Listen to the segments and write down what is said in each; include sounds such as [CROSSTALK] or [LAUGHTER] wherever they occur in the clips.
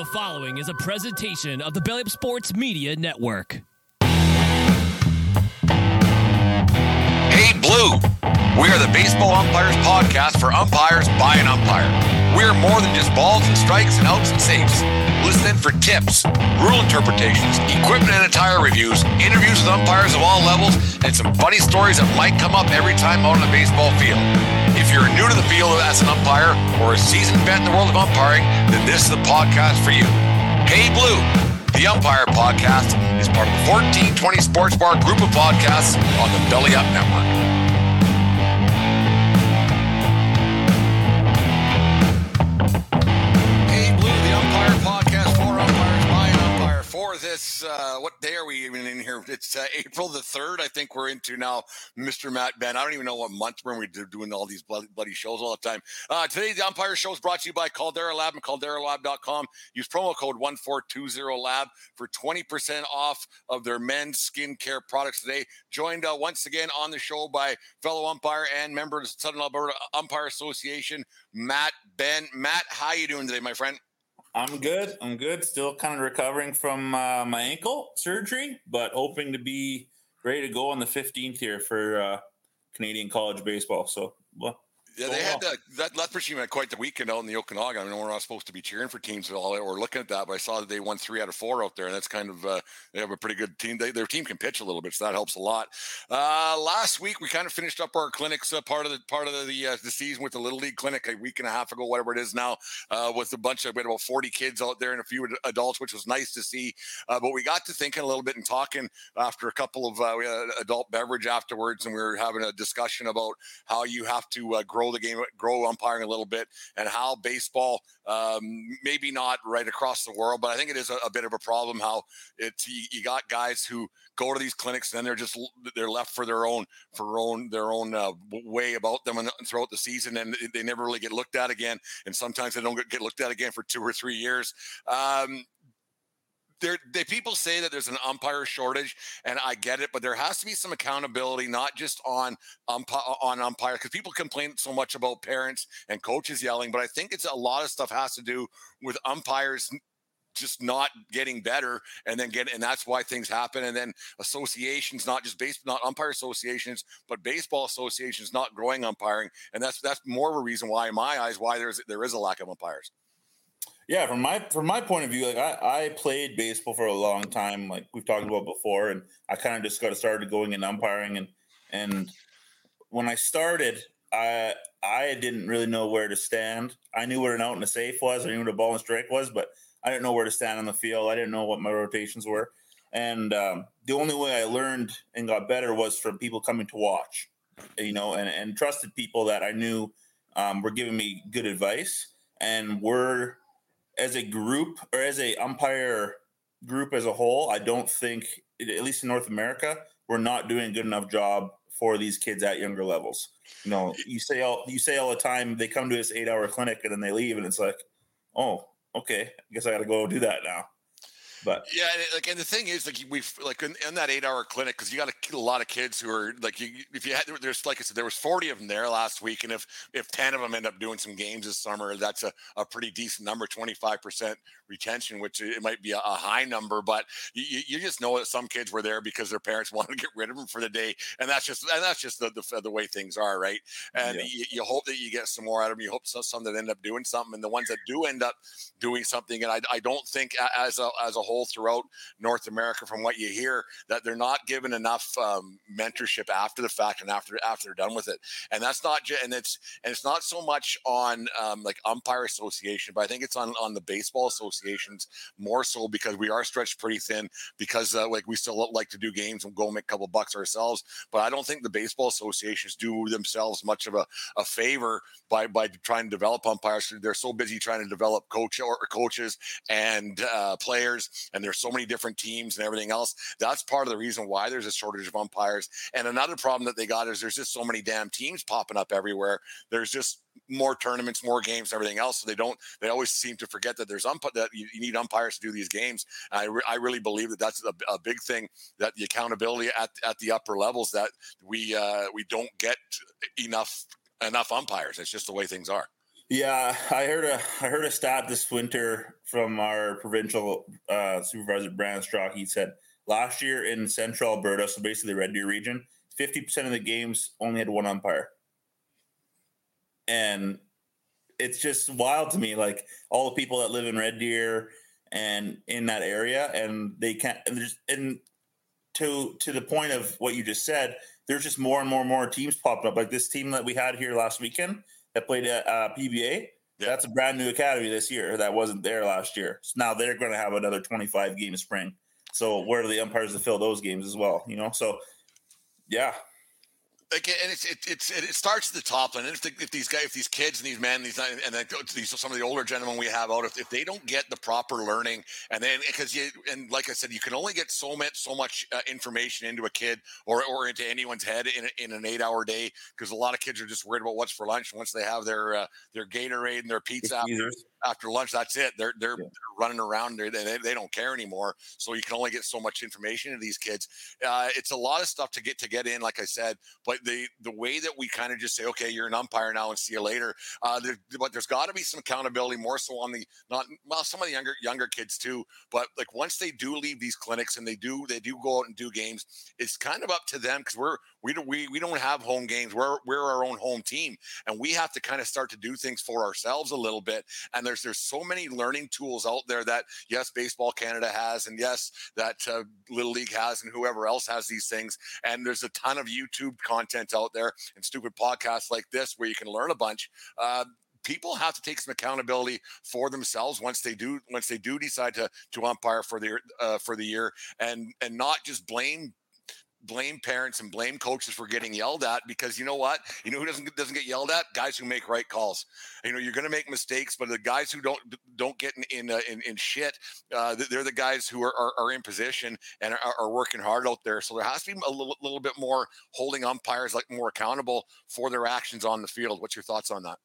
The following is a presentation of the Belly Up Sports Media Network. Hey Blue, we are the Baseball Umpires podcast for umpires by an umpire. We are more than just balls and strikes and outs and safes. Listen for tips, rule interpretations, equipment and attire reviews, interviews with umpires of all levels, and some funny stories that might come up every time out on the baseball field. If you're new to the field as an umpire or a seasoned vet in the world of umpiring, then this is the podcast for you. Hey Blue, the Umpire Podcast is part of the 1420 Sports Bar group of podcasts on the Belly Up Network. For this, uh, what day are we even in here? It's uh, April the 3rd, I think we're into now, Mr. Matt Benn. I don't even know what month we're in. We're doing all these bloody, bloody shows all the time. Uh, today, the Umpire Show is brought to you by Caldera Lab and CalderaLab.com. Use promo code 1420LAB for 20% off of their men's skincare products today. Joined uh, once again on the show by fellow umpire and member of the Southern Alberta Umpire Association, Matt Benn. Matt, how are you doing today, my friend? I'm good. I'm good. Still kind of recovering from uh, my ankle surgery, but hoping to be ready to go on the 15th here for uh, Canadian college baseball. So, well, Yeah, they had that. That Lethbridge team had quite the weekend out in the Okanagan. I mean, we're not supposed to be cheering for teams at all or looking at that, but I saw that they won three out of four out there, and that's kind of uh, they have a pretty good team. They, their team can pitch a little bit, so that helps a lot. Uh, last week we kind of finished up our clinics, uh, part of the part of the uh, the season with the Little League clinic a week and a half ago, whatever it is now, uh, with a bunch of we had about forty kids out there and a few adults, which was nice to see. Uh, but we got to thinking a little bit and talking after a couple of uh, we had adult beverage afterwards, and we were having a discussion about how you have to uh, grow the game, grow umpiring a little bit, and how baseball, um, maybe not right across the world, but I think it is a, a bit of a problem. How it's you, you got guys who go to these clinics and then they're just they're left for their own for their own their own uh, way about them and throughout the season, and they never really get looked at again. And sometimes they don't get, get looked at again for two or three years. Um, there, they people say that there's an umpire shortage, and I get it, but there has to be some accountability, not just on umpire on umpire, because people complain so much about parents and coaches yelling. But I think it's a lot of stuff has to do with umpires just not getting better and then get and that's why things happen and then associations not just base not umpire associations but baseball associations not growing umpiring and that's that's more of a reason why in my eyes why there's there is a lack of umpires yeah, from my from my point of view, like I, I played baseball for a long time, like we've talked about before, and I kind of just got started going in umpiring, and and when I started, I I didn't really know where to stand. I knew what an out and a safe was, I knew what a ball and strike was, but I didn't know where to stand on the field. I didn't know what my rotations were, and um, the only way I learned and got better was from people coming to watch, you know, and and trusted people that I knew um, were giving me good advice, and were as a group or as a umpire group as a whole, I don't think, at least in North America, we're not doing a good enough job for these kids at younger levels. You know, you say all you say all the time they come to this eight hour clinic and then they leave, and it's like, oh, okay, I guess I got to go do that now. But yeah, and like, and the thing is, like, we've like in, in that eight-hour clinic because you got a, a lot of kids who are like, you, if you had, there's like I said, there was 40 of them there last week, and if if 10 of them end up doing some games this summer, that's a, a pretty decent number, 25 percent retention, which it might be a, high number, but you, you- just know that some kids were there because their parents [LAUGHS] wanted to get rid of them for the day, and that's just and that's just the the, the way things are, right? And Yeah. you, you hope that you get some more out of them. You hope some, some that end up doing something, and the ones that do end up doing something, and I, I don't think as a as a whole throughout North America, from what you hear, that they're not given enough um, mentorship after the fact and after after they're done with it, and that's not and it's and it's not so much on um, like umpire association, but I think it's on on the baseball associations more so because we are stretched pretty thin because uh, like we still like to do games and go make a couple bucks ourselves, but I don't think the baseball associations do themselves much of a, a favor by by trying to develop umpires. They're so busy trying to develop coach or coaches and uh, players, and there's so many different teams and everything else. That's part of the reason why there's a shortage of umpires. And another problem that they got is there's just so many damn teams popping up everywhere. There's just more tournaments, more games, everything else. So they don't. They always seem to forget that there's ump that you, you need umpires to do these games. I, re- I really believe that that's a, a big thing. That the accountability at at the upper levels that we uh, we don't get enough enough umpires. It's just the way things are. Yeah, I heard a I heard a stat this winter from our provincial uh, supervisor Brandon Strock. He said last year in Central Alberta, so basically the Red Deer region, fifty percent of the games only had one umpire, and it's just wild to me. Like all the people that live in Red Deer and in that area, and they can't. And, there's, and to to the point of what you just said, there's just more and more and more teams popping up. Like this team that we had here last weekend that played at uh, PBA. Yeah. That's a brand new academy this year that wasn't there last year. So now they're going to have another 25 game spring. So where are the umpires to fill those games as well? You know, so yeah, like, and it's it, it's it starts at the top, and if, the, if these guys, if these kids and these men, these and then these some of the older gentlemen we have out, if, if they don't get the proper learning, and then because you and like I said, you can only get so much so much uh, information into a kid or or into anyone's head in, in an eight hour day, because a lot of kids are just worried about what's for lunch. Once they have their uh, their Gatorade and their pizza after lunch, that's it. They're they're yeah. running around. They're, they they don't care anymore. So you can only get so much information to these kids. Uh, it's a lot of stuff to get to get in, like I said. But the the way that we kind of just say, okay, you're an umpire now, and see you later. Uh, there, but there's got to be some accountability, more so on the not well, some of the younger younger kids too. But like once they do leave these clinics and they do they do go out and do games, it's kind of up to them because we're we don't we, we don't have home games. We're we're our own home team, and we have to kind of start to do things for ourselves a little bit. And there's there's so many learning tools out there that yes, Baseball Canada has, and yes, that uh, Little League has, and whoever else has these things. And there's a ton of YouTube content out there and stupid podcasts like this where you can learn a bunch. Uh, people have to take some accountability for themselves once they do once they do decide to to umpire for the uh, for the year and and not just blame blame parents and blame coaches for getting yelled at because you know what? You know who doesn't doesn't get yelled at? Guys who make right calls. You know you're going to make mistakes but the guys who don't don't get in in, uh, in, in, shit uh, they're the guys who are, are, are in position and are, are, working hard out there. So there has to be a little, little bit more holding umpires like more accountable for their actions on the field. What's your thoughts on that?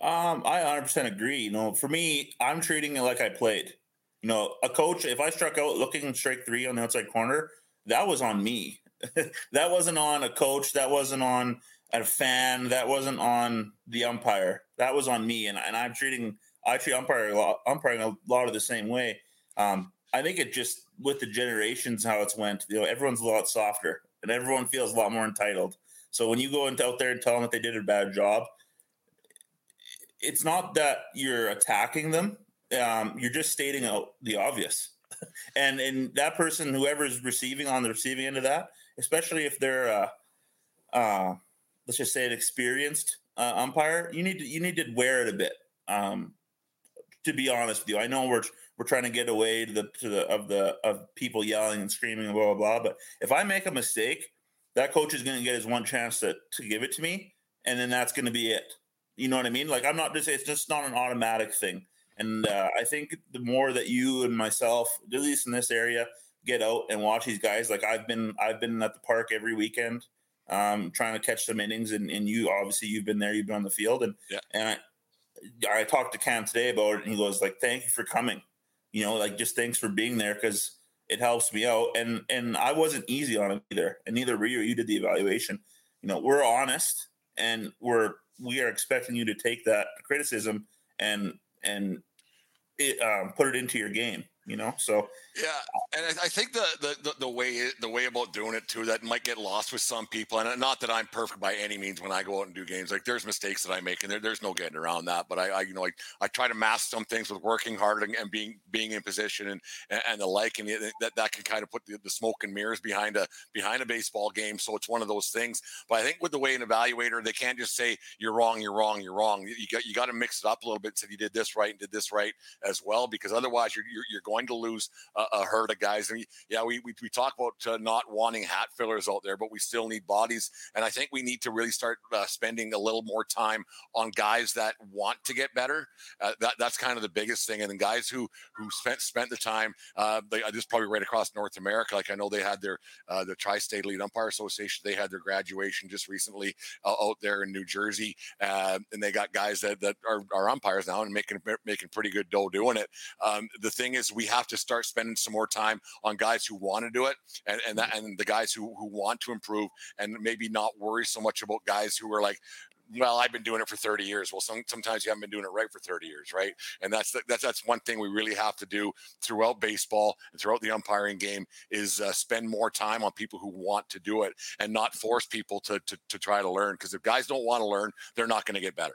Um, I 100% agree. You know, for me, I'm treating it like I played. You know, a coach, if I struck out looking strike three on the outside corner, that was on me. [LAUGHS] that wasn't on a coach. That wasn't on a fan. That wasn't on the umpire. That was on me. And, and I'm treating I treat umpire a lot, umpiring a lot of the same way. Um, I think it just with the generations how it's went. You know, everyone's a lot softer and everyone feels a lot more entitled. So when you go into, out there and tell them that they did a bad job, it's not that you're attacking them. Um, you're just stating out the obvious [LAUGHS] and and that person, whoever is receiving on the receiving end of that, especially if they're uh, uh, let's just say an experienced uh, umpire, you need to you need to wear it a bit. Um, to be honest with you, I know we're we're trying to get away to the to the of the of people yelling and screaming and blah blah blah. But if I make a mistake, that coach is going to get his one chance to to give it to me, and then that's going to be it. You know what I mean? Like I'm not just it's just not an automatic thing. And uh, I think the more that you and myself, at least in this area, get out and watch these guys. Like I've been, I've been at the park every weekend, um, trying to catch some innings. And, and you obviously you've been there, you've been on the field, and yeah. and I, I talked to Cam today about it, and he goes like, "Thank you for coming." You know, like just thanks for being there because it helps me out. And and I wasn't easy on him either, and neither were you. You did the evaluation. You know, we're honest, and we're we are expecting you to take that criticism and and it, um, put it into your game you know? So yeah and i, I think the, the the way the way about doing it too that might get lost with some people and not that i'm perfect by any means when i go out and do games like there's mistakes that i make and there, there's no getting around that but i, I you know like i try to mask some things with working hard and, and being being in position and and, and the like and that that can kind of put the, the smoke and mirrors behind a behind a baseball game so it's one of those things but i think with the way an evaluator they can't just say you're wrong you're wrong you're wrong you got you got to mix it up a little bit so you did this right and did this right as well because otherwise you're you're, you're going going to lose a, a herd of guys. And yeah, we, we, we talk about uh, not wanting hat fillers out there, but we still need bodies. And I think we need to really start uh, spending a little more time on guys that want to get better. Uh, that that's kind of the biggest thing. And then guys who who spent spent the time. Uh, they, this probably right across North America. Like I know they had their uh, the Tri-State Elite Umpire Association. They had their graduation just recently uh, out there in New Jersey, uh, and they got guys that that are, are umpires now and making making pretty good dough doing it. Um, the thing is, we have to start spending some more time on guys who want to do it and and, that, and the guys who who want to improve and maybe not worry so much about guys who are like well, I've been doing it for 30 years. Well, some, sometimes you haven't been doing it right for 30 years, right? And that's the, that's that's one thing we really have to do throughout baseball and throughout the umpiring game is uh, spend more time on people who want to do it and not force people to to, to try to learn. Because if guys don't want to learn, they're not going to get better.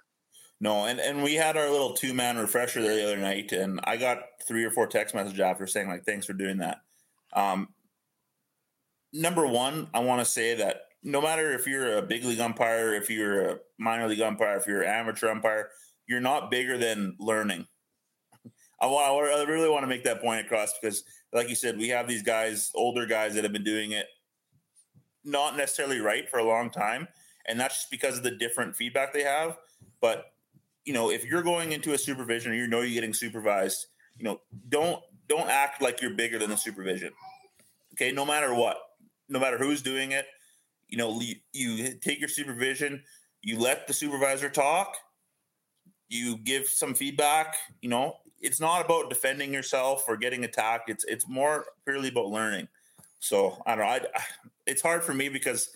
No, and, and we had our little two man refresher there the other night, and I got three or four text messages after saying like, "Thanks for doing that." Um, number one, I want to say that no matter if you're a big league umpire, if you're a minor league umpire, if you're an amateur umpire, you're not bigger than learning. I, want, I really want to make that point across because, like you said, we have these guys, older guys that have been doing it not necessarily right for a long time, and that's just because of the different feedback they have. But you know, if you're going into a supervision or you know you're getting supervised, you know, don't don't act like you're bigger than the supervision. Okay, no matter what, no matter who's doing it, you know, you, take your supervision, you let the supervisor talk, you give some feedback. You know, it's not about defending yourself or getting attacked. It's it's more purely about learning. So I don't know. I, it's hard for me because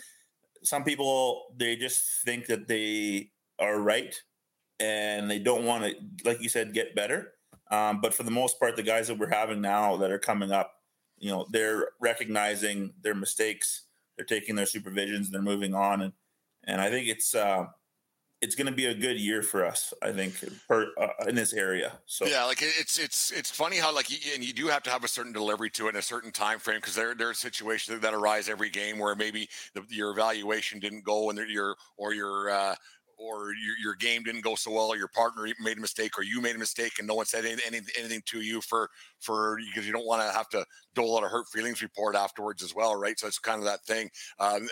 some people they just think that they are right and they don't want to, like you said, get better. Um, but for the most part, the guys that we're having now that are coming up, you know, they're recognizing their mistakes they're taking their supervisions, they're moving on, and and I think it's uh, it's going to be a good year for us. I think per, uh, in this area. So yeah, like it's it's it's funny how like and you do have to have a certain delivery to it in a certain time frame because there there are situations that arise every game where maybe the, your evaluation didn't go and your or your uh, or your, your game didn't go so well, or your partner made a mistake, or you made a mistake, and no one said anything to you for for because you don't want to have to dole out a hurt feelings report afterwards as well, right? So it's kind of that thing. Um,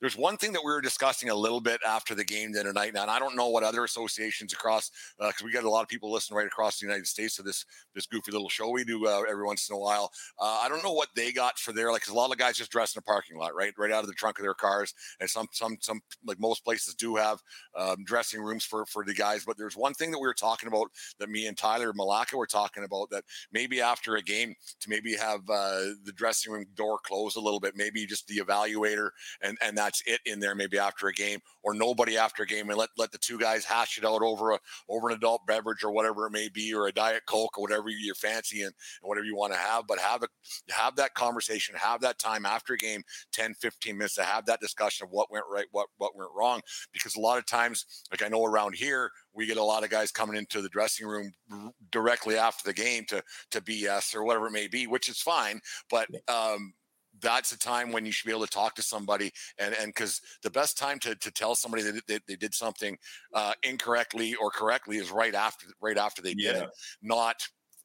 there's one thing that we were discussing a little bit after the game the other night, and I don't know what other associations across because uh, we got a lot of people listening right across the United States to this this goofy little show we do uh, every once in a while. Uh, I don't know what they got for their like. Cause a lot of guys just dress in a parking lot, right, right out of the trunk of their cars, and some some some like most places do have um, dressing rooms for for the guys. But there's one thing that we were talking about that me and Tyler Malacca were talking about that maybe after a game to maybe have uh, the dressing room door closed a little bit, maybe just the evaluator and and that's it in there maybe after a game or nobody after a game and let let the two guys hash it out over a over an adult beverage or whatever it may be or a diet coke or whatever you fancy and, and whatever you want to have but have a have that conversation have that time after a game 10 15 minutes to have that discussion of what went right what what went wrong because a lot of times like I know around here we get a lot of guys coming into the dressing room directly after the game to to BS or whatever it may be, which is fine. But um, that's a time when you should be able to talk to somebody and and because the best time to, to tell somebody that they, they did something uh, incorrectly or correctly is right after right after they did yeah. it not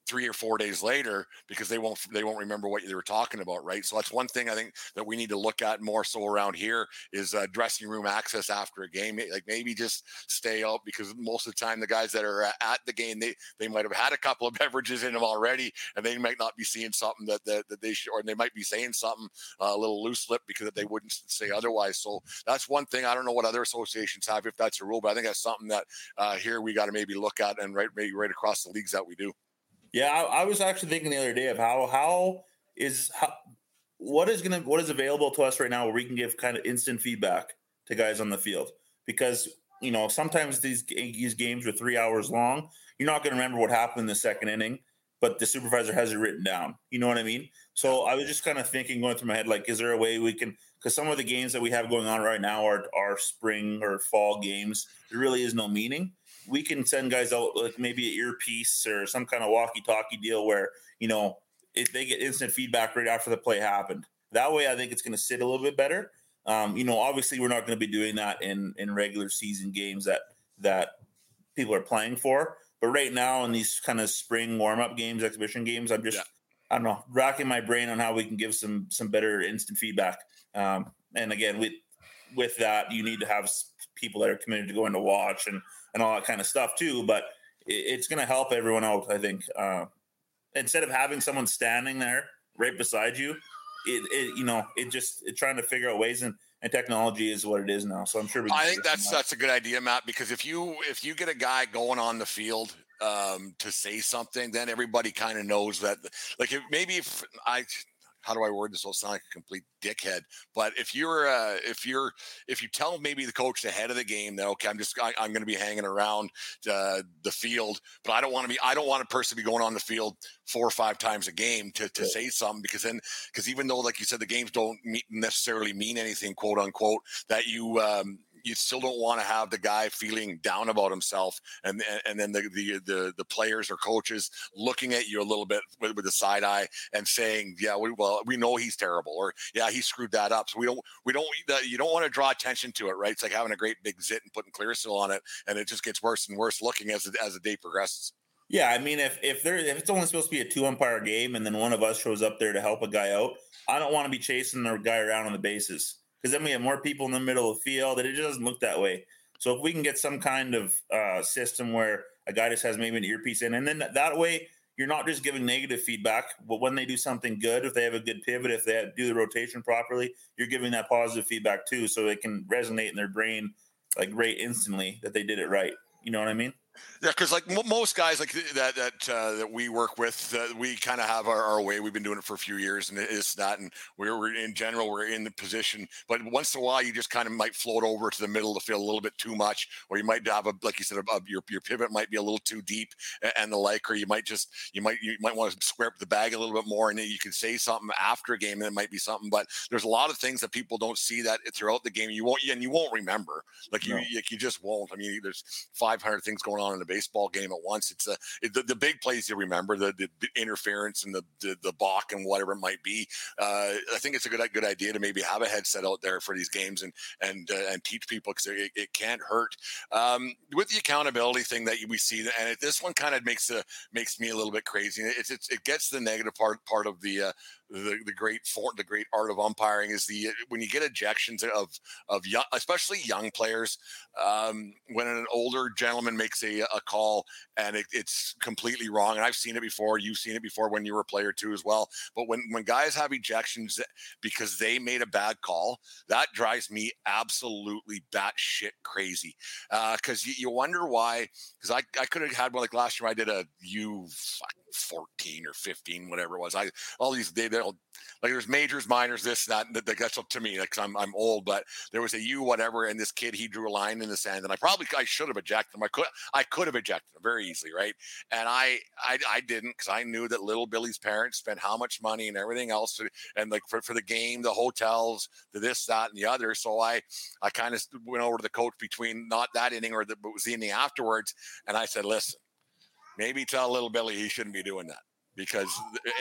three or four days later because they won't they won't remember what they were talking about right? So that's one thing i think that we need to look at more so around here is uh, dressing room access after a game like maybe just stay out because most of the time the guys that are at the game they they might have had a couple of [LAUGHS] beverages in them already and they might not be seeing something that that, that they should or they might be saying something uh, a little loose lip because they wouldn't say otherwise. So that's one thing i don't know what other associations have if that's a rule but i think that's something that uh, here we got to maybe look at and right maybe right across the leagues that we do yeah, I, I, was actually thinking the other day of how how is how what is gonna what is available to us right now where we can give kind of instant feedback to guys on the field because you know sometimes these these games are three hours long. You're not going to remember what happened in the second inning, but the supervisor has it written down. You know what I mean? So I was just kind of thinking, going through my head, like, is there a way we can? Because some of the games that we have going on right now are are spring or fall games. There really is no meaning we can send guys out like maybe an earpiece or some kind of walkie-talkie deal where you know if they get instant feedback right after the play happened. That way, I think it's going to sit a little bit better. Um, you know, obviously, we're not going to be doing that in in regular season games that that people are playing for. But right now, in these kind of spring warm up games, exhibition games, I'm just yeah. I don't know racking my brain on how we can give some some better instant feedback. Um, and again, with with that, you need to have people that are committed to going to watch and and all that kind of stuff too. But it, it's going to help everyone out, I think. Uh, instead of having someone standing there right beside you, it, it you know it just it trying to figure out ways and and technology is what it is now. So I'm sure. I think that's that's a good idea, Matt. Because if you if you get a guy going on the field um, to say something, then everybody kind of knows that. Like if, maybe if I how do I word this? Will sound like a complete dickhead. But if you're, uh, if you're, if you tell maybe the coach ahead of the game that okay, I'm just, I, am going to be hanging around uh, the field, but I don't want to be, I don't want a person to be going on the field four or five times a game to to say something because then, because even though, like you said, the games don't meet, necessarily mean anything, quote unquote, that you, um, you still don't want to have the guy feeling down about himself, and and then the the the, the players or coaches looking at you a little bit with, with a side eye and saying, "Yeah, we, well, we know he's terrible," or "Yeah, he screwed that up." So we don't we don't you don't want to draw attention to it, right? It's like having a great big zit and putting Clearasil on it, and it just gets worse and worse looking as as the day progresses. Yeah, I mean, if if there if it's only supposed to be a two umpire game, and then one of us shows up there to help a guy out, I don't want to be chasing the guy around on the bases because then we have more people in the middle of the field that it just doesn't look that way. So if we can get some kind of uh, system where a guy just has maybe an earpiece in, and then that way you're not just giving negative feedback, but when they do something good, if they have a good pivot, if they do the rotation properly, you're giving that positive feedback too, so it can resonate in their brain like right instantly that they did it right. You know what I mean? Yeah, because like m- most guys like that that uh, that we work with, uh, we kind of have our, our, way. We've been doing it for a few years, and it's that. And we're, we're, in general we're in the position, but once in a while you just kind of might float over to the middle to feel a little bit too much, or you might have a like you said, a, a, your your pivot might be a little too deep and the like, or you might just you might you might want to square up the bag a little bit more, and you can say something after a game, and it might be something. But there's a lot of things that people don't see that throughout the game. You won't and you won't remember, like you no. you, you just won't. I mean, there's 500 things going on in a baseball game at once. It's a it, the, the big plays you remember the, the interference and the, the the balk and whatever it might be. Uh, I think it's a good good idea to maybe have a headset out there for these games and and uh, and teach people because it, it, can't hurt. Um, with the accountability thing that we see, and it, this one kind of makes a makes me a little bit crazy. It's it gets the negative part part of the uh, the, the great for the great art of umpiring is the when you get ejections of of young, especially young players. Um, when an older gentleman makes a, a call and it, it's completely wrong, and I've seen it before. You've seen it before when you were a player too as well. But when when guys have ejections because they made a bad call, that drives me absolutely batshit crazy. Because uh, you, you wonder why. Because I I could have had one like last year. I did a you 14 or 15, whatever it was. I all these they like there's majors, minors, this, that, that that's up to me. Like I'm I'm old, but there was a you whatever, and this kid he drew a line in the sand, and I probably I should have ejected him. I could I could have ejected him very easily, right? And I I, I didn't because I knew that little Billy's parents spent how much money and everything else, to, and like for, for the game, the hotels, the this, that, and the other. So I I kind of went over to the coach between not that inning or the but was the inning afterwards, and I said, listen maybe tell little Billy he shouldn't be doing that because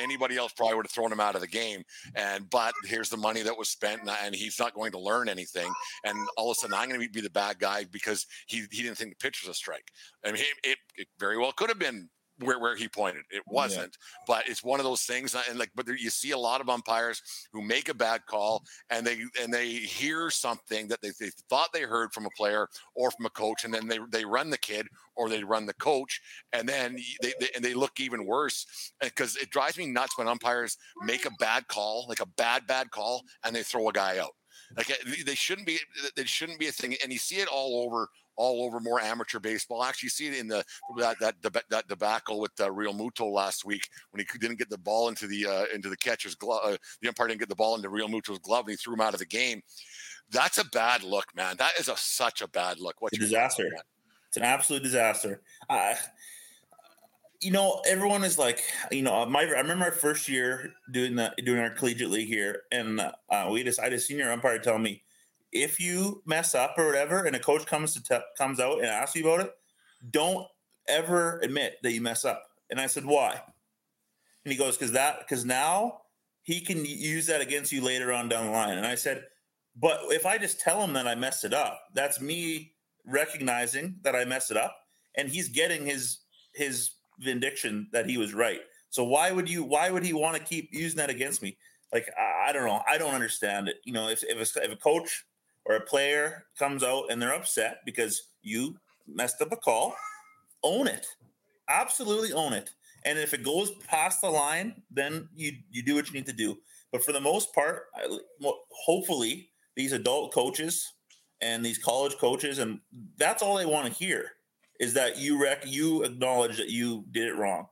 anybody else probably would have thrown him out of the game. And but here's the money that was spent, and he's not going to learn anything. And all of a sudden, I'm going to be the bad guy because he he didn't think the pitch was a strike. I mean, it, it very well could have been where, where he pointed. It wasn't, yeah. but it's one of those things. Uh, and like, but there, you see a lot of umpires who make a bad call and they and they hear something that they, they thought they heard from a player or from a coach, and then they they run the kid or they run the coach, and then they, they and they look even worse because it drives me nuts when umpires make a bad call, like a bad bad call, and they throw a guy out. Like they shouldn't be. They shouldn't be a thing, and you see it all over all over more amateur baseball. Actually, see it in the that that that debacle with uh, Realmuto last week when he didn't get the ball into the uh, into the catcher's glove. Uh, the umpire didn't get the ball into Realmuto's glove, and he threw him out of the game. That's a bad look, man. That is a such a bad look. What's a disaster? It's an absolute disaster. Uh, you know, everyone is like, you know, my I remember my first year doing the doing our collegiate league here, and uh, we I had a senior umpire tell me if you mess up or whatever, and a coach comes to te- comes out and asks you about it, don't ever admit that you mess up. And I said, why? And he goes, because that because now he can use that against you later on down the line. And I said, but if I just tell him that I messed it up, that's me recognizing that I messed it up, and he's getting his his vindication that he was right. So why would you? Why would he want to keep using that against me? Like I, I don't know. I don't understand it. You know, if if a, if a coach or a player comes out and they're upset because you messed up a call, own it. Absolutely own it. And if it goes past the line, then you you do what you need to do. But for the most part, hopefully these adult coaches and these college coaches, and that's all they want to hear is that you rec you acknowledge that you did it wrong.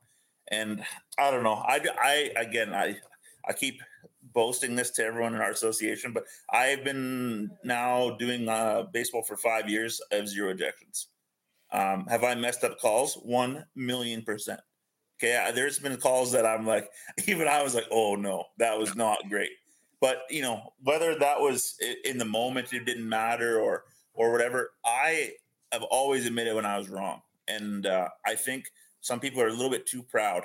And I don't know. I I again I I keep boasting this to everyone in our association, but I've been now doing uh, baseball for five years. I have zero ejections. Um, have I messed up calls? One million percent. Okay, there's been calls that I'm like, [LAUGHS] even I was like, oh no, that was not great. But you know, whether that was in the moment, it didn't matter, or or whatever. I have always admitted when I was wrong, and uh, I think some people are a little bit too proud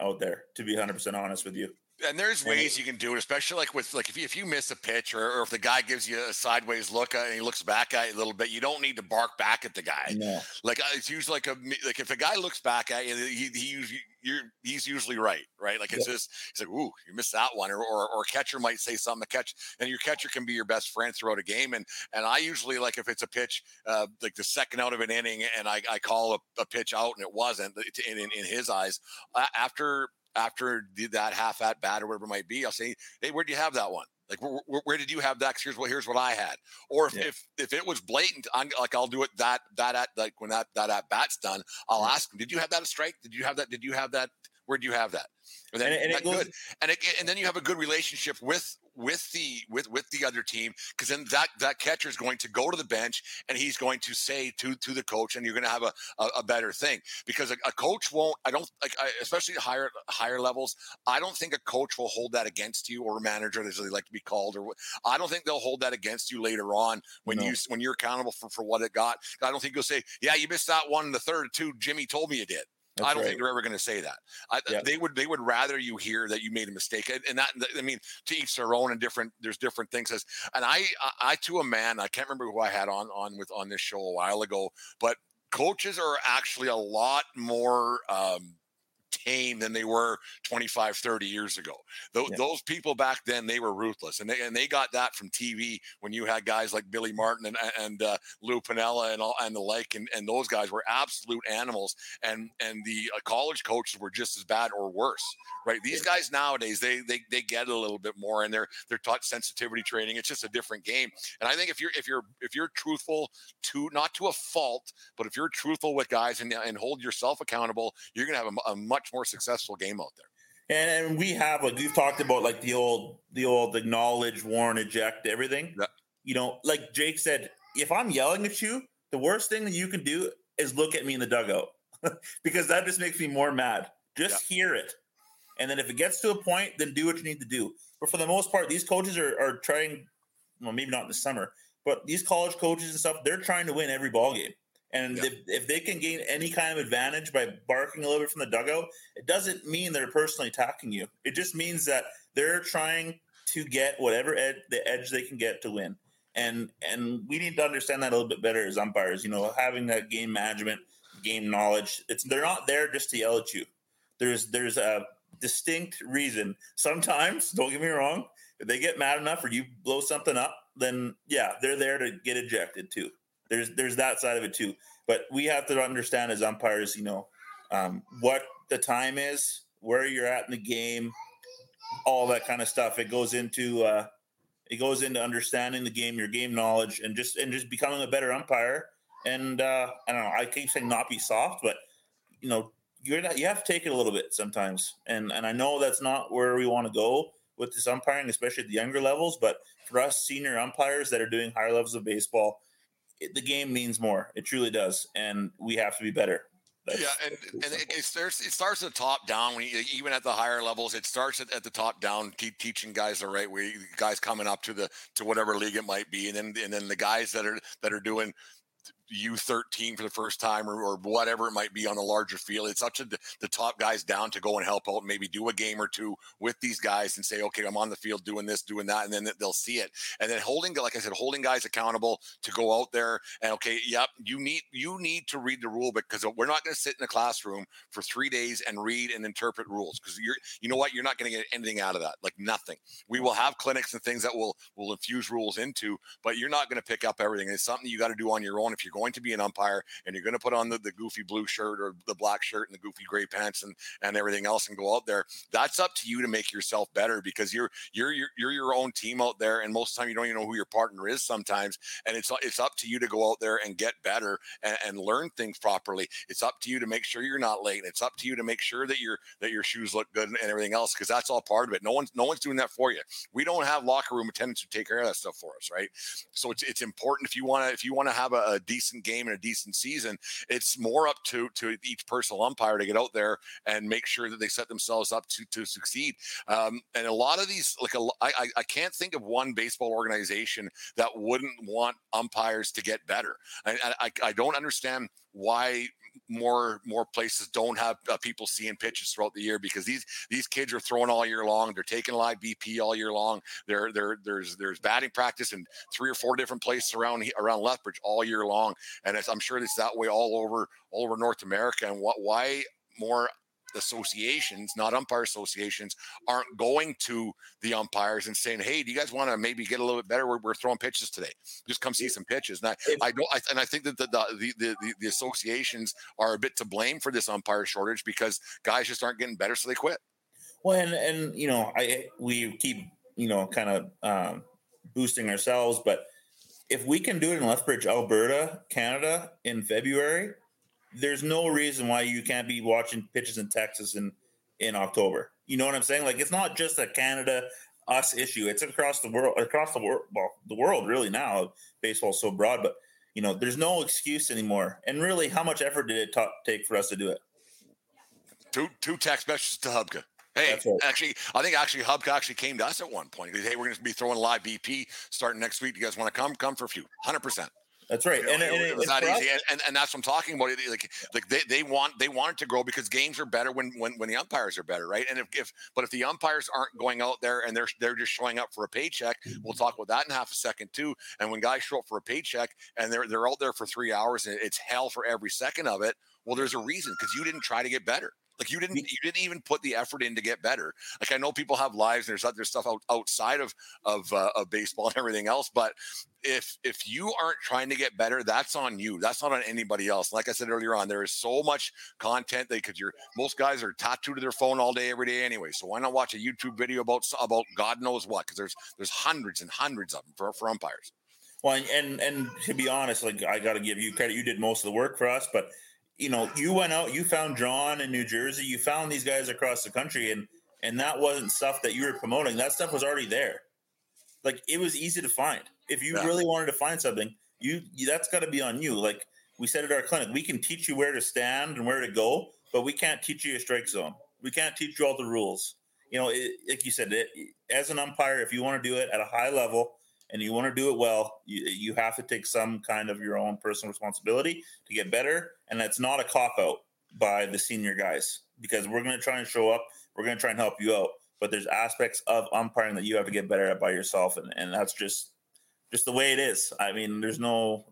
out there to be 100 percent honest with you and there's ways you can do it, especially like with like if you, if you miss a pitch or, or if the guy gives you a sideways look uh, and he looks back at you a little bit, you don't need to bark back at the guy. No. Like uh, it's usually like a like if a guy looks back at you, he, he you're he's usually right, right? Like it's yeah. just he's like, ooh, you missed that one, or, or or a catcher might say something. A catch and your catcher can be your best friend throughout a game. And and I usually like if it's a pitch, uh, like the second out of an inning, and I, I call a, a pitch out and it wasn't in in, in his eyes uh, after after that half at bat or whatever it might be, I'll say, "Hey, where do you have that one? Like, where, where, where did you have that? here's what here's what I had." Or if, yeah. if if it was blatant, I'm like, I'll do it that that at like when that that at bat's done, I'll mm-hmm. ask him, "Did you have that a strike? Did you have that? Did you have that? Where do you have that?" And then and, and goes, good, and it, and then you have a good relationship with with the with with the other team because then that that catcher is going to go to the bench and he's going to say to to the coach and you're going to have a, a, a better thing. Because a, a, coach won't I don't like I, especially higher higher levels I don't think a coach will hold that against you or a manager as they like to be called or I don't think they'll hold that against you later on when no. you when you're accountable for for what it got. I don't think you'll say yeah you missed that one in the third too. Jimmy told me you did that's I don't right. think they're ever going to say that. I, yeah. They would they would rather you hear that you made a mistake, and that I mean to each their own and different. There's different things. As and I, I, I to a man, I can't remember who I had on on with on this show a while ago, but coaches are actually a lot more um, tame than they were 25, 30 years ago. Th- yeah. Those people back then, they were ruthless. And they, and they got that from TV when you had guys like Billy Martin and, and uh, Lou Piniella and all, and the like. And, and those guys were absolute animals. And, and the uh, college coaches were just as bad or worse, right? These guys nowadays, they, they, they get a little bit more and they're, they're taught sensitivity training. It's just a different game. And I think if you're, if you're, if you're truthful to, not to a fault, but if you're truthful with guys and, and hold yourself accountable, you're going to have a, a much more successful game out there. And, and we have like we've talked about like the old the old acknowledge, warn, eject, everything. Yeah. You know, like Jake said, if I'm yelling at you, the worst thing that you can do is look at me in the dugout [LAUGHS] because that just makes me more mad. Just yeah. hear it. And then if it gets to a point, then do what you need to do. But for the most part, these coaches are, are trying, well, maybe not in the summer, but these college coaches and stuff, they're trying to win every ball game. And yeah. if, if they can gain any kind of advantage by barking a little bit from the dugout, it doesn't mean they're personally attacking you. It just means that they're trying to get whatever ed- the edge they can get to win. And and we need to understand that a little bit better as umpires. You know, having that game management, game knowledge. It's they're not there just to yell at you. There's there's a distinct reason. Sometimes, [LAUGHS] don't get me wrong, if they get mad enough or you blow something up, then yeah, they're there to get ejected too. There's there's that side of it too. But we have to understand as umpires, you know, um, what the time is, where you're at in the game, all that kind of stuff. It goes into uh, it goes into understanding the game, your game knowledge, and just and just becoming a better umpire. And uh, I don't know. I keep saying not be soft, but you know, you're not, you have to take it a little bit sometimes. And and I know that's not where we want to go with this umpiring, especially at the younger levels. But for us senior umpires that are doing higher levels of baseball, the game means more. It truly does, and we have to be better. That's, yeah, and, and it, it, starts it starts at the top down. When you, even at the higher levels, it starts at, at the top down. Keep teaching guys the right way. Guys coming up to the to whatever league it might be, and then and then the guys that are that are doing U13 for the first time or, or, whatever it might be on a larger field. It's up to the, the, top guys down to go and help out, maybe do a game or two with these guys and say, okay, I'm on the field doing this, doing that. And then they'll see it. And then holding, like I said, holding guys accountable to go out there and okay, yep, you need, you need to read the rule because we're not going to sit in a classroom for three days and read and interpret rules because you're, you know what, you're not going to get anything out of that. Like nothing. We will have clinics and things that will, will infuse rules into, but you're not going to pick up everything. It's something you got to do on your own if you're going going to be an umpire and you're going to put on the, the goofy blue shirt or the black shirt and the goofy gray pants and and everything else and go out there, that's up to you to make yourself better because you're you're you're, you're your own team out there, and most of the time you don't even know who your partner is sometimes, and it's it's up to you to go out there and get better and, and learn things properly. It's up to you to make sure you're not late. And It's up to you to make sure that your that your shoes look good and everything else because that's all part of it. No one's no one's doing that for you. We don't have locker room attendants who take care of that stuff for us, right? So it's it's important if you want to if you want to have a, a, decent game and a decent season, it's more up to to each personal umpire to get out there and make sure that they set themselves up to to succeed. Um, and a lot of these, like a, I, I can't think of one baseball organization that wouldn't want umpires to get better. I, I, I don't understand why more more places don't have uh, people seeing pitches throughout the year because these these kids are throwing all year long. They're taking live BP all year long. There there there's there's batting practice in three or four different places around around Lethbridge all year long, and I'm sure it's that way all over all over North America. And what why more associations, not umpire associations, aren't going to the umpires and saying, "Hey, do you guys want to maybe get a little bit better? We're, we're throwing pitches today. Just come see some pitches." And I, I don't, I, and I think that the the, the the, the associations are a bit to blame for this umpire shortage because guys just aren't getting better, so they quit. Well, and and you know, I we keep you know kind of um, boosting ourselves, but if we can do it in Lethbridge, Alberta, Canada in February, there's no reason why you can't be watching pitches in Texas in in October. You know what I'm saying? Like it's not just a Canada us issue. It's across the world, across the world, well, the world really now. Baseball's so broad, but you know, there's no excuse anymore. And really, how much effort did it t- take for us to do it? Two two text messages to Hubka. Hey, right. actually, I think actually Hubka actually came to us at one point. He said, hey, we're going to be throwing live BP starting next week. You guys want to come? Come for a few. Hundred percent. That's right, and, and, it, it's not easy, and, and, and that's what I'm talking about. Like like they, they want they want it to grow because games are better when when when the umpires are better, right? And if, if but if the umpires aren't going out there and they're they're just showing up for a paycheck, we'll talk about that in half a second too. And when guys show up for a paycheck and they're they're out there for three hours and it's hell for every second of it, well, there's a reason because you didn't try to get better. Like you didn't you didn't even put the effort in to get better. Like I know people have lives and there's other stuff out, outside of of, uh, of baseball and everything else, but if if you aren't trying to get better, that's on you. That's not on anybody else. Like I said earlier on, there is so much content that because you're most guys are tattooed to their phone all day every day anyway. So why not watch a YouTube video about about God knows what? Because there's there's hundreds and hundreds of them for, for umpires. Well, and and to be honest, like I got to give you credit. You did most of the work for us, but you know, you went out, you found John in New Jersey, you found these guys across the country, and and that wasn't stuff that you were promoting. That stuff was already there. Like it was easy to find. If you yeah. really wanted to find something, you, you that's got to be on you. Like we said at our clinic, we can teach you where to stand and where to go, but we can't teach you a strike zone. We can't teach you all the rules. You know, it, like you said, it, as an umpire, if you want to do it at a high level, and you want to do it well, you, you have to take some kind of your own personal responsibility to get better. And that's not a cop out by the senior guys because we're going to try and show up. We're going to try and help you out. But there's aspects of umpiring that you have to get better at by yourself. And, and that's just just the way it is. I mean, there's no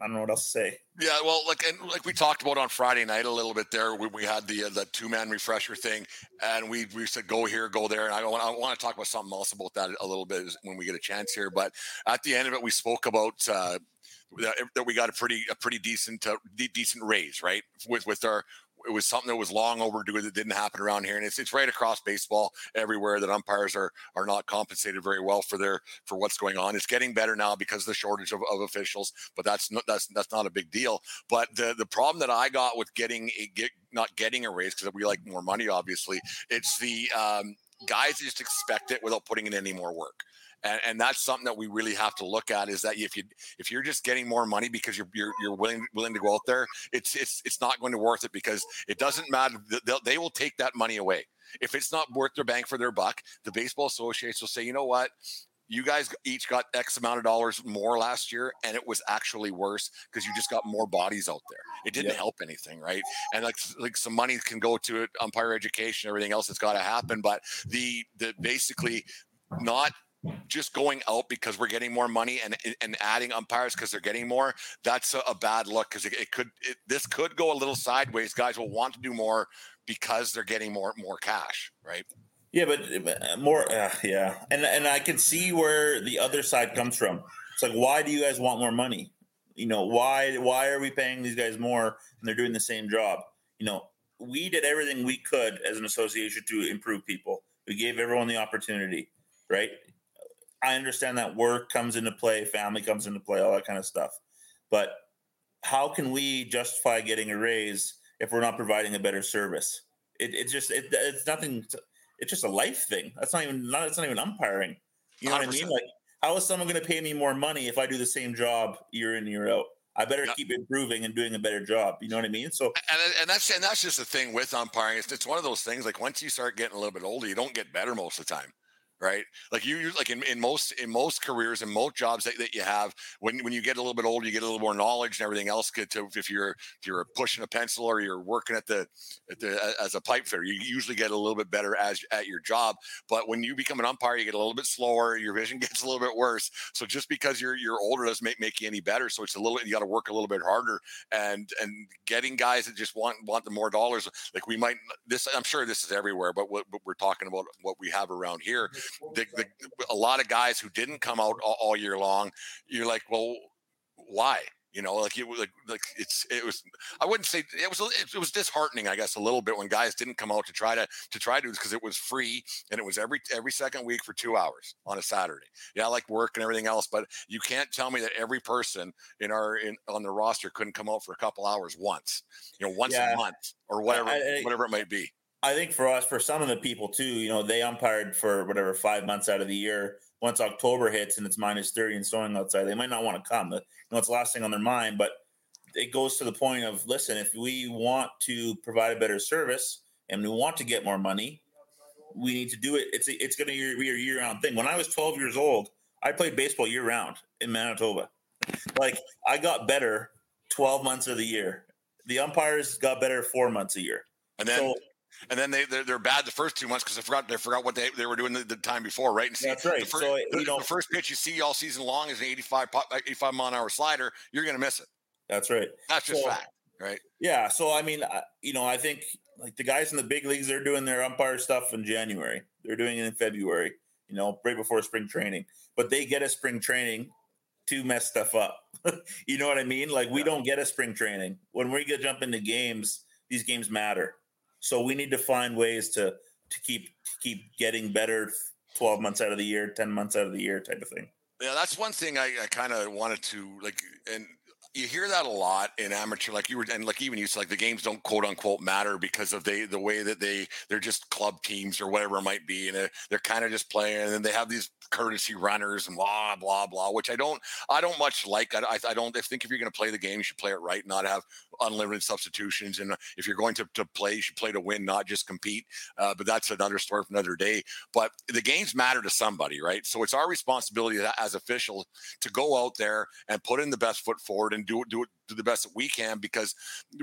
I don't know what else to say. Yeah, well, like and like we talked about on Friday night a little bit there, we, we had the uh, the two man refresher thing, and we we said go here, go there, and I want I want to talk about something else about that a little bit when we get a chance here. But at the end of it, we spoke about. Uh, that we got a pretty a pretty decent uh, decent raise right with with our it was something that was long overdue that didn't happen around here, and it's it's right across baseball everywhere that umpires are are not compensated very well for their for what's going on. It's getting better now because of the shortage of, of officials, but that's not that's that's not a big deal. But the the problem that I got with getting a get not getting a raise because we like more money, obviously, it's the um, guys just expect it without putting in any more work and, and that's something that we really have to look at is that if you if you're just getting more money because you're you're, you're willing willing to go out there it's it's it's not going to worth it because it doesn't matter They'll, they will take that money away if it's not worth their bang for their buck the baseball associates will say you know what you guys each got X amount of dollars more last year, and it was actually worse because you just got more bodies out there. It didn't yeah. help anything, right? And like like some money can go to umpire education, everything else that's got to happen. But the the basically not just going out because we're getting more money and and adding umpires because they're getting more that's a, a bad look because it, it, could it, this could go a little sideways guys will want to do more because they're getting more more cash right yeah but uh, more uh, yeah and and i can see where the other side comes from it's like why do you guys want more money You know, why why are we paying these guys more and they're doing the same job? You know, we did everything we could as an association to improve people. We gave everyone the opportunity, right? I understand that work comes into play, family comes into play, all that kind of stuff. But how can we justify getting a raise if we're not providing a better service? It, it's just it, it's nothing. To, it's just a life thing. That's not even not. It's not even umpiring. You know 100%. what I mean? Like, how is someone going to pay me more money if I do the same job year in year out? I better keep improving and doing a better job. You know what I mean? So, and, and that's and that's just the thing with umpiring. It's, it's one of those things. Like once you start getting a little bit older, you don't get better most of the time right? Like you, like in, in most in most careers and most jobs that, that you have, when when you get a little bit older, you get a little more knowledge and everything else. Get to if you're if you're pushing a pencil or you're working at the at the as a pipe fitter, you usually get a little bit better as at your job. But when you become an umpire, you get a little bit slower. Your vision [LAUGHS] gets a little bit worse. So just because you're you're older doesn't make, make you any better. So it's a little you got to work a little bit harder and and getting guys that just want want the more dollars. Like we might this I'm sure this is everywhere, but what, what we're talking about what we have around here mm-hmm. The, the, a lot of guys who didn't come out all, all year long, you're like, well, why? You know, like it was like, like it's it was. I wouldn't say it was. It was disheartening, I guess, a little bit when guys didn't come out to try to to try to because it was free and it was every every second week for two hours on a Saturday. Yeah, I like work and everything else, but you can't tell me that every person in our in on the roster couldn't come out for a couple hours once. You know, once yeah. a month or whatever I, I, whatever it might be. I think for us, for some of the people too, you know, they umpired for whatever five months out of the year. Once October hits and it's minus 30 and snowing outside, they might not want to come. You know, it's the last thing on their mind, but it goes to the point of listen, if we want to provide a better service and we want to get more money, we need to do it. It's it's going to be a year round thing. When I was 12 years old, I played baseball year round in Manitoba. Like I got better 12 months of the year. The umpires got better four months a year. And then so, and then they they're, they're bad the first two months because they forgot they forgot what they, they were doing the, the time before, right? And see, That's right. The first, so the, the, first pitch you see all season long is an 85 uh, 85 mile an hour slider. You're going to miss it. That's right. That's just so, fact, right? Yeah. So I mean, you know, I think like the guys in the big leagues, they're doing their umpire stuff in January. They're doing it in February. You know, right before spring training. But they get a spring training to mess stuff up. [LAUGHS] you know what I mean? Like we don't get a spring training when we get jump into games. These games matter so we need to find ways to to keep to keep getting better 12 months out of the year, 10 months out of the year type of thing. Yeah, that's one thing I, I kind of wanted to like and you hear that a lot in amateur, like you were, and like even you said, like the games don't quote unquote matter because of they the way that they they're just club teams or whatever it might be, and they're, they're kind of just playing, and then they have these courtesy runners and blah blah blah, which I don't I don't much like. I, I, I don't I think if you're going to play the game, you should play it right, not have unlimited substitutions, and if you're going to, to play, you should play to win, not just compete. Uh, but that's another story for another day. But the games matter to somebody, right? So it's our responsibility as officials to go out there and put in the best foot forward and do do it do the best that we can because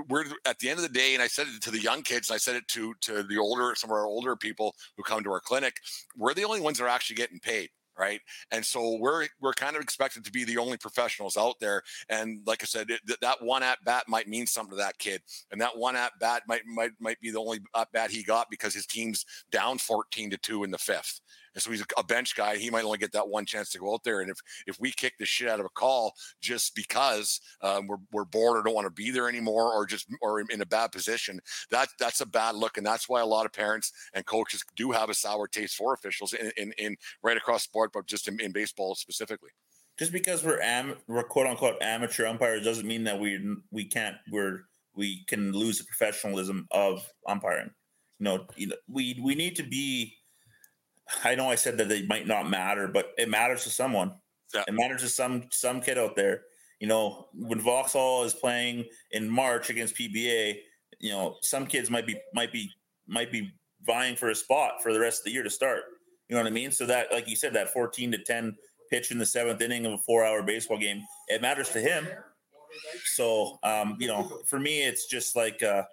we're at the end of the day and i said it to the young kids i said it to to the older some of our older people who come to our clinic we're the only ones that are actually getting paid right? And so we're we're kind of expected to be the only professionals out there and like i said it, that one at bat might mean something to that kid and that one at bat might might might be the only at bat he got because his team's down 14 to 2 in the fifth and so he's a bench guy. He might only get that one chance to go out there. And if if we kick the shit out of a call just because um, we're, we're bored or don't want to be there anymore, or just or in a bad position, that that's a bad look. And that's why a lot of parents and coaches do have a sour taste for officials in in, in right across sport, but just in, in baseball specifically just because we're am we're quote unquote amateur umpires doesn't mean that we we can't we're we can lose the professionalism of umpiring. You know, we we need to be I know I said that they might not matter, but it matters to someone. Yeah. It matters to some some kid out there. You know, when Vauxhall is playing in March against PBA, you know, some kids might be might be might be vying for a spot for the rest of the year to start. You know what I mean? So that, like you said, that fourteen to ten pitch in the seventh inning of a four-hour baseball game, it matters to him. So, um, you know, for me, it's just like. Uh,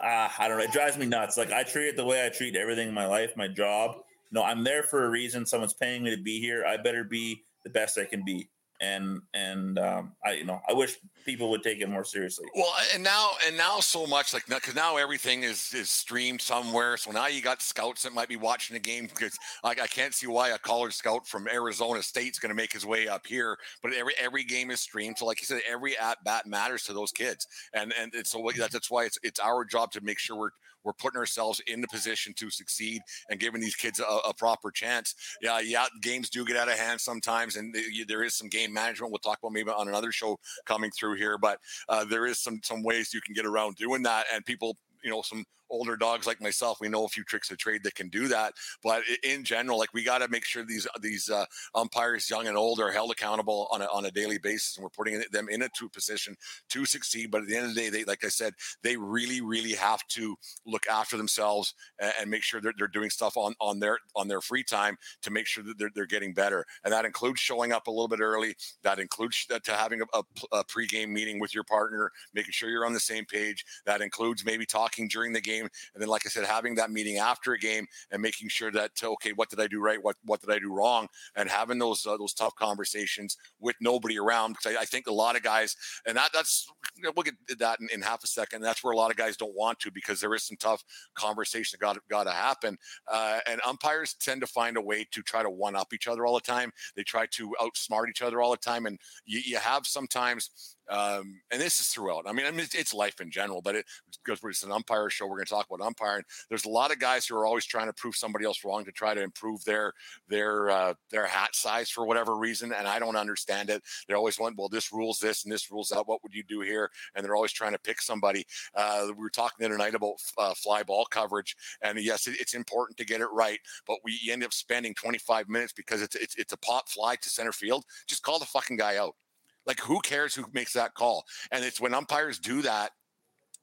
uh, I don't know. It drives me nuts. Like I treat it the way I treat everything in my life, my job no, I'm there for a reason. Someone's paying me to be here. I better be the best I can be. and and um, I you know I wish people would take it more seriously. Well, and now and now so much like because now everything is is streamed somewhere. So now you got scouts that might be watching the game because like I can't see why a college scout from Arizona State's going to make his way up here. But every every game is streamed. So like you said, every at bat matters to those kids, and and, and so that's why it's it's our job to make sure we're we're putting ourselves in the position to succeed and giving these kids a, a proper chance. Yeah, yeah, games do get out of hand sometimes, and there is some game management. We'll talk about maybe on another show coming through here, but uh, there is some some ways you can get around doing that, and people you know some older dogs like myself, we know a few tricks of trade that can do that. But in general, like we got to make sure these these uh, umpires, young and old, are held accountable on a, on a daily basis, and we're putting them in a position to succeed. But at the end of the day, they, like I said, they really, really have to look after themselves and, and make sure that they're doing stuff on on their on their free time to make sure that they're, they're getting better. And that includes showing up a little bit early. That includes to having a, a, a pregame meeting with your partner, making sure you're on the same page. That includes maybe talking during the game game, and then like I said, having that meeting after a game and making sure that okay, what did I do right? What what did I do wrong? And having those uh, those tough conversations with nobody around because I, I, think a lot of guys, and that that's we'll get that in, in, half a second. That's where a lot of guys don't want to because there is some tough conversation that got got to happen. Uh, and umpires tend to find a way to try to one up each other all the time. They try to outsmart each other all the time, and you, you have sometimes um, and this is throughout. I mean, I mean, it's, it's life in general, but it goes. It's an umpire show. We're going to talk about umpiring. There's a lot of guys who are always trying to prove somebody else wrong to try to improve their their uh, their hat size for whatever reason, and I don't understand it. They're always want, well, this rules this and this rules that. What would you do here? And they're always trying to pick somebody. Uh, we were talking the other night about uh, fly ball coverage, and yes, it, it's important to get it right, but we end up spending 25 minutes because it's it's, it's a pop fly to center field. Just call the fucking guy out. Like, who cares who makes that call? And it's when umpires do that,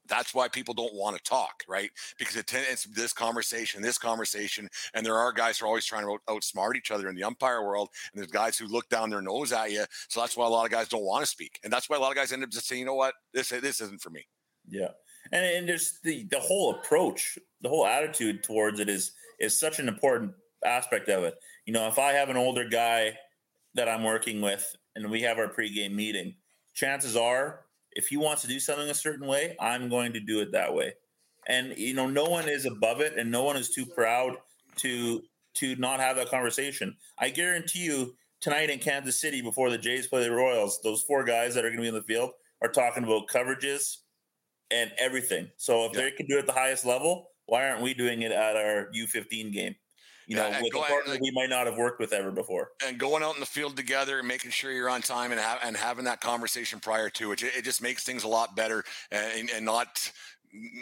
that's why people don't want to talk, right? Because it, it's this conversation, this conversation, and there are guys who are always trying to outsmart each other in the umpire world, and there's guys who look down their nose at you. So that's why a lot of guys don't want to speak, and that's why a lot of guys end up just saying, "You know what? This this isn't for me." Yeah, and and there's the the whole approach, the whole attitude towards it is is such an important aspect of it. You know, if I have an older guy that I'm working with and we have our pregame meeting, chances are if he wants to do something a certain way, I'm going to do it that way. And you know, no one is above it and no one is too proud to to not have that conversation. I guarantee you tonight in Kansas City before the Jays play the Royals, those four guys that are going to be in the field are talking about coverages and everything. So if yeah. they can do it at the highest level, why aren't we doing it at our U15 game? You know, with a partner like, we might not have worked with ever before. And going out in the field together and making sure you're on time and, ha- and having that conversation prior to it, it just makes things a lot better and, and not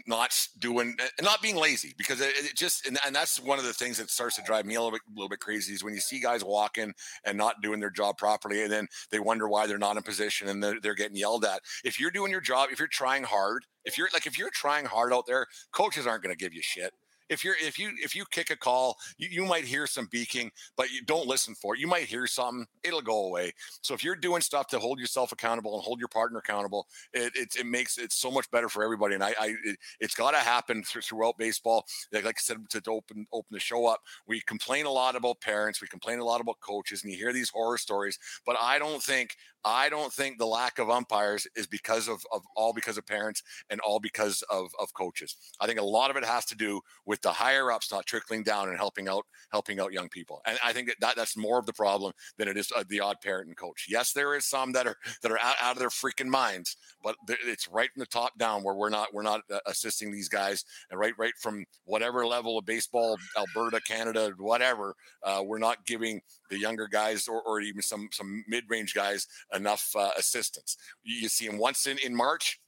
not doing and not being lazy because it, it just and, and, that's one of the things that starts to drive me a little bit a little bit crazy is when you see guys walking and not doing their job properly and then they wonder why they're not in position and they're, they're getting yelled at if you're doing your job if you're trying hard if you're like if you're trying hard out there coaches aren't going to give you shit if you're if you if you kick a call, you, you might hear some beaking, but you don't listen for it. You might hear something, it'll go away. So if you're doing stuff to hold yourself accountable and hold your partner accountable, it it, it makes it so much better for everybody. And I, I it, has got to happen throughout baseball. Like, like I said, to, to open open the show up, we complain a lot about parents, we complain a lot about coaches, and you hear these horror stories. But I don't think I don't think the lack of umpires is because of, of all because of parents and all because of, of coaches. I think a lot of it has to do with the higher ups not trickling down and helping out helping out young people. And I think that, that that's more of the problem than it is uh, the odd parent and coach. Yes, there is some that are that are out, out of their freaking minds, but it's right from the top down where we're not we're not uh, assisting these guys, and right right from whatever level of baseball, Alberta, Canada, whatever, uh, we're not giving the younger guys or, or even some some mid range guys enough uh, assistance. You, see him once in, in March,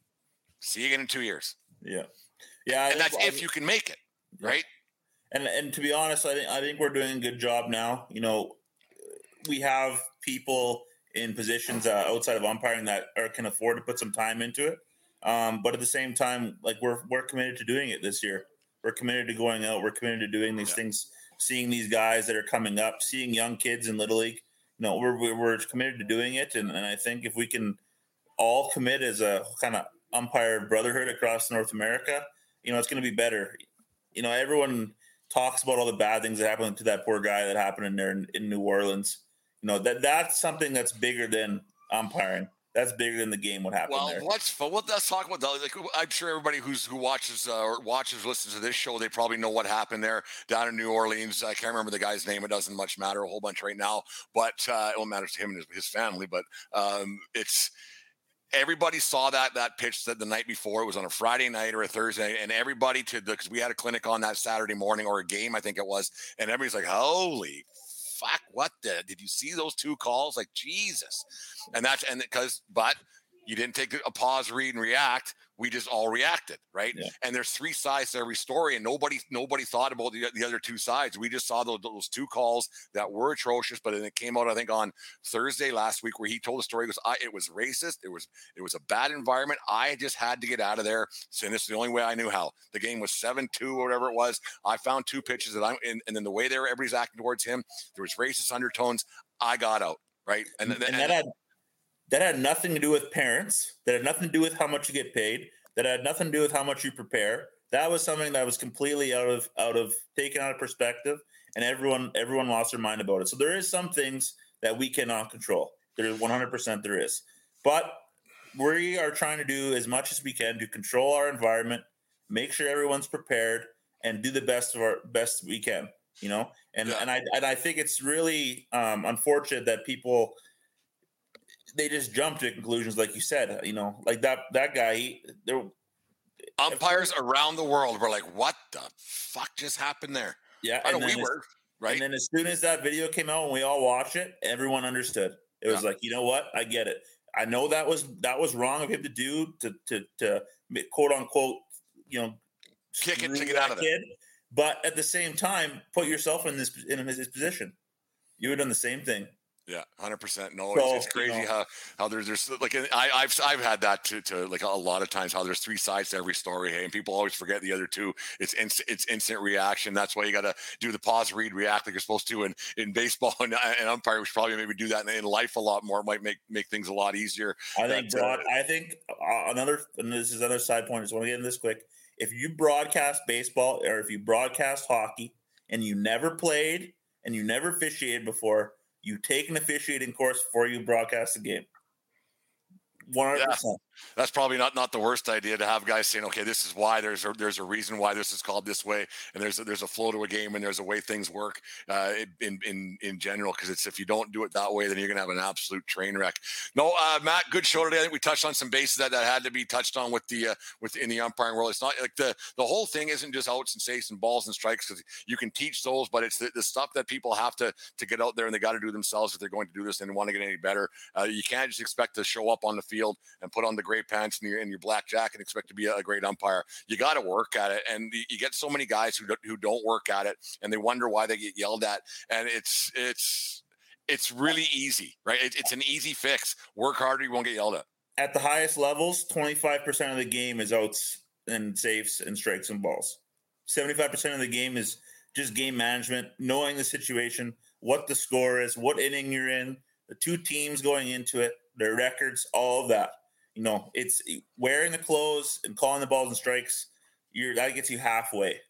see you again in two years. Yeah. Yeah. And that's if you can make it, right? And and to be honest, I think I think we're doing a good job now. You know, we have people in positions uh, outside of umpiring that are, can afford to put some time into it. Um, but at the same time, like we're we're committed to doing it this year. We're committed to going out. We're committed to doing these yeah. things, seeing these guys that are coming up, seeing young kids in little league no, we're we're committed to doing it, and, and I think if we can all commit as a kind of umpire brotherhood across North America, you know, it's going to be better. You know, everyone talks about all the bad things that happened to that poor guy that happened in there in, in New Orleans. You know that that's something that's bigger than umpiring. That's bigger than the game. What happened well, there? let's well, let's talk about that. Like, I'm sure everybody who's who watches uh, or watches listens to this show, they probably know what happened there down in New Orleans. I can't remember the guy's name. It doesn't much matter a whole bunch right now, but uh, it will matter to him and his, his family. But um, it's everybody saw that that pitch that the night before it was on a friday night or a thursday and everybody to the because we had a clinic on that saturday morning or a game i think it was and everybody's like holy fuck what the did you see those two calls? Like jesus. And that's and because but you didn't take a pause read and react we just all reacted right? Yeah. and there's three sides to every story and nobody nobody thought about the, the other two sides. We just saw those, those two calls that were atrocious but then it came out i think on thursday last week where he told the story he goes I, it was racist it was it was a bad environment i just had to get out of there so this is the only way i knew how. The game was 7-2 or whatever it was. I found two pitches that i'm in and then the way they were everybody's acting towards him there was racist undertones i got out right? And, mm, and, and that had that had nothing to do with parents. That had nothing to do with how much you get paid. That had nothing to do with how much you prepare. That was something that was completely out of out of taken out of perspective, and everyone everyone lost their mind about it. So there is some things that we cannot control. There is one hundred percent there is, but we are trying to do as much as we can to control our environment, make sure everyone's prepared, and do the best of our best we can. You know, and Yeah. and I and I think it's really um, unfortunate that people they just jumped to conclusions like you said you know like that that guy he, there umpires around the world were like what the fuck just happened there? Yeah I and know we were right? and then as soon as that video came out and we all watched it everyone understood. It was Yeah. like you know what? I get it. I know that was that was wrong of him to do to to to quote unquote you know Kick it to get out of kid. but at the same time put yourself in this in his position. You would have done the same thing Yeah, hundred percent. No, So, it's, it's you crazy know- how how there's there's like I, I've I've had that to, to like a lot of times how there's three sides to every story, hey, and people always forget the other two. It's instant it's instant reaction. That's why you got to do the pause, read, react like you're supposed to. in in baseball [LAUGHS] and, and umpire, we should probably maybe do that in, in life a lot more. It might make make things a lot easier. I think That, uh. I think uh, another, and this is another side point. I just want to get in this quick. If you broadcast baseball or if you broadcast hockey and you never played and you never officiated before, you take an officiating course before you broadcast the game. One hundred percent. That's probably not not the worst idea to have guys saying, okay, this is why there's a, there's a reason why this is called this way, and there's a, there's a flow to a game, and there's a way things work uh, in in in general. Because it's if you don't do it that way, then you're gonna have an absolute train wreck. No, uh, Matt, good show today. I think we touched on some bases that, that had to be touched on with the uh, with in the umpiring world. It's not like the the whole thing isn't just outs and safes and balls and strikes because you can teach those, but it's the, the stuff that people have to to get out there and they got to do themselves if they're going to do this and want to get any better. Uh, you can't just expect to show up on the field and put on the gray pants and your, your black jacket and expect to be a, great umpire. You got to work at it, and you, you get so many guys who don't, who don't work at it, and they wonder why they get yelled at. And it's it's it's really easy, right? It, it's an easy fix. Work harder, you won't get yelled at. At the highest levels, twenty five percent of the game is outs and safes and strikes and balls. Seventy five percent of the game is just game management, knowing the situation, what the score is, what inning you're in, the two teams going into it, their records, all of that. You know, it's eh, wearing the clothes and calling the balls and strikes. You're that gets you halfway,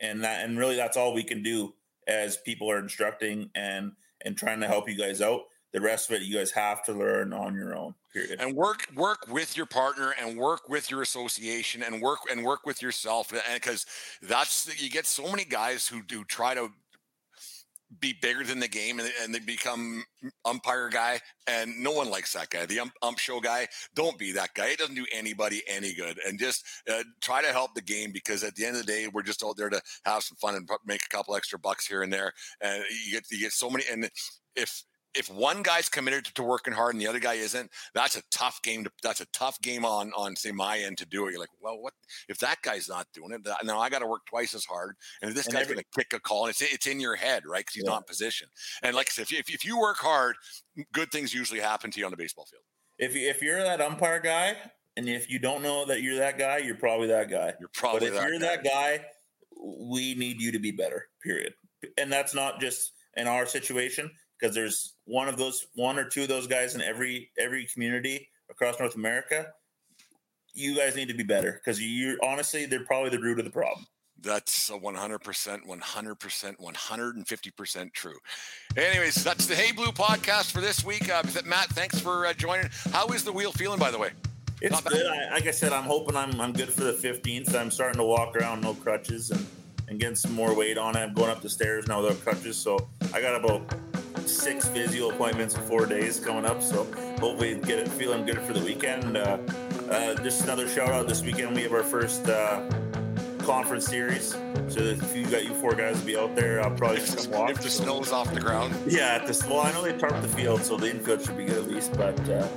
and that and really that's all we can do as people are instructing and and trying to help you guys out. The rest of it, you guys have to learn on your own. Period. and work work with your partner and work with your association and work and work with yourself eh, and because that's you get so many guys who do try to be bigger than the game and, and they become umpire guy and no one likes that guy the ump, ump show guy. Don't be that guy. It doesn't do anybody any good. And just uh, try to help the game because at the end of the day we're just out there to have some fun and make a couple extra bucks here and there. And you get you get so many and if if one guy's committed to working hard and the other guy isn't, that's a tough game. To, that's a tough game on on say my end to do it. You're like, well, what if that guy's not doing it? Now I got to work twice as hard. And if this And guy's every- going to kick a call, and it's it's in your head, right? Because he's Yeah. not in position. And like I said, if you, if, if you work hard, good things usually happen to you on the baseball field. if you, if you're that umpire guy, and if you don't know that you're that guy, you're probably that guy. You're probably. But if that you're guy. that guy, we need you to be better. Period. And that's not just in our situation because there's one of those, one or two of those guys in every every community across North America. You guys need to be better because you honestly, they're probably the root of the problem. That's a 100%, 100%, 150% true. Anyways, that's the Hey Blue podcast for this week. Uh, Matt, thanks for uh, joining. How is the wheel feeling, by the way? It's good. I, like I said, I'm hoping I'm I'm good for the 15th. I'm starting to walk around, no crutches, and and getting some more weight on it. I'm going up the stairs now without crutches, so I got about six physio appointments in four days coming up. So hopefully get it feeling good for the weekend. Uh, uh, just another shout out this weekend. We have our first uh, conference series. So if you got you four guys to be out there, I'll probably if the, walk. If the snow's off the ground. Yeah, at this. Well, I know they tarped the field, so the infield should be good at least. But uh,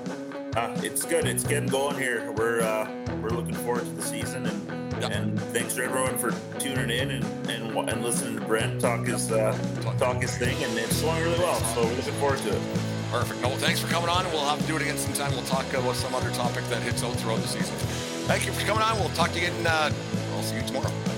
uh, it's good. It's getting going here. We're uh, we're looking forward to the season, and. And thanks to everyone for tuning in and and, and listening to Brent talk his uh, talk his thing, and it's going really well. So we're looking forward to it. Perfect. Well, thanks for coming on. We'll have to do it again sometime. We'll talk about some other topic that hits out throughout the season. Thank you for coming on. We'll talk to you again. Uh, I'll see you tomorrow.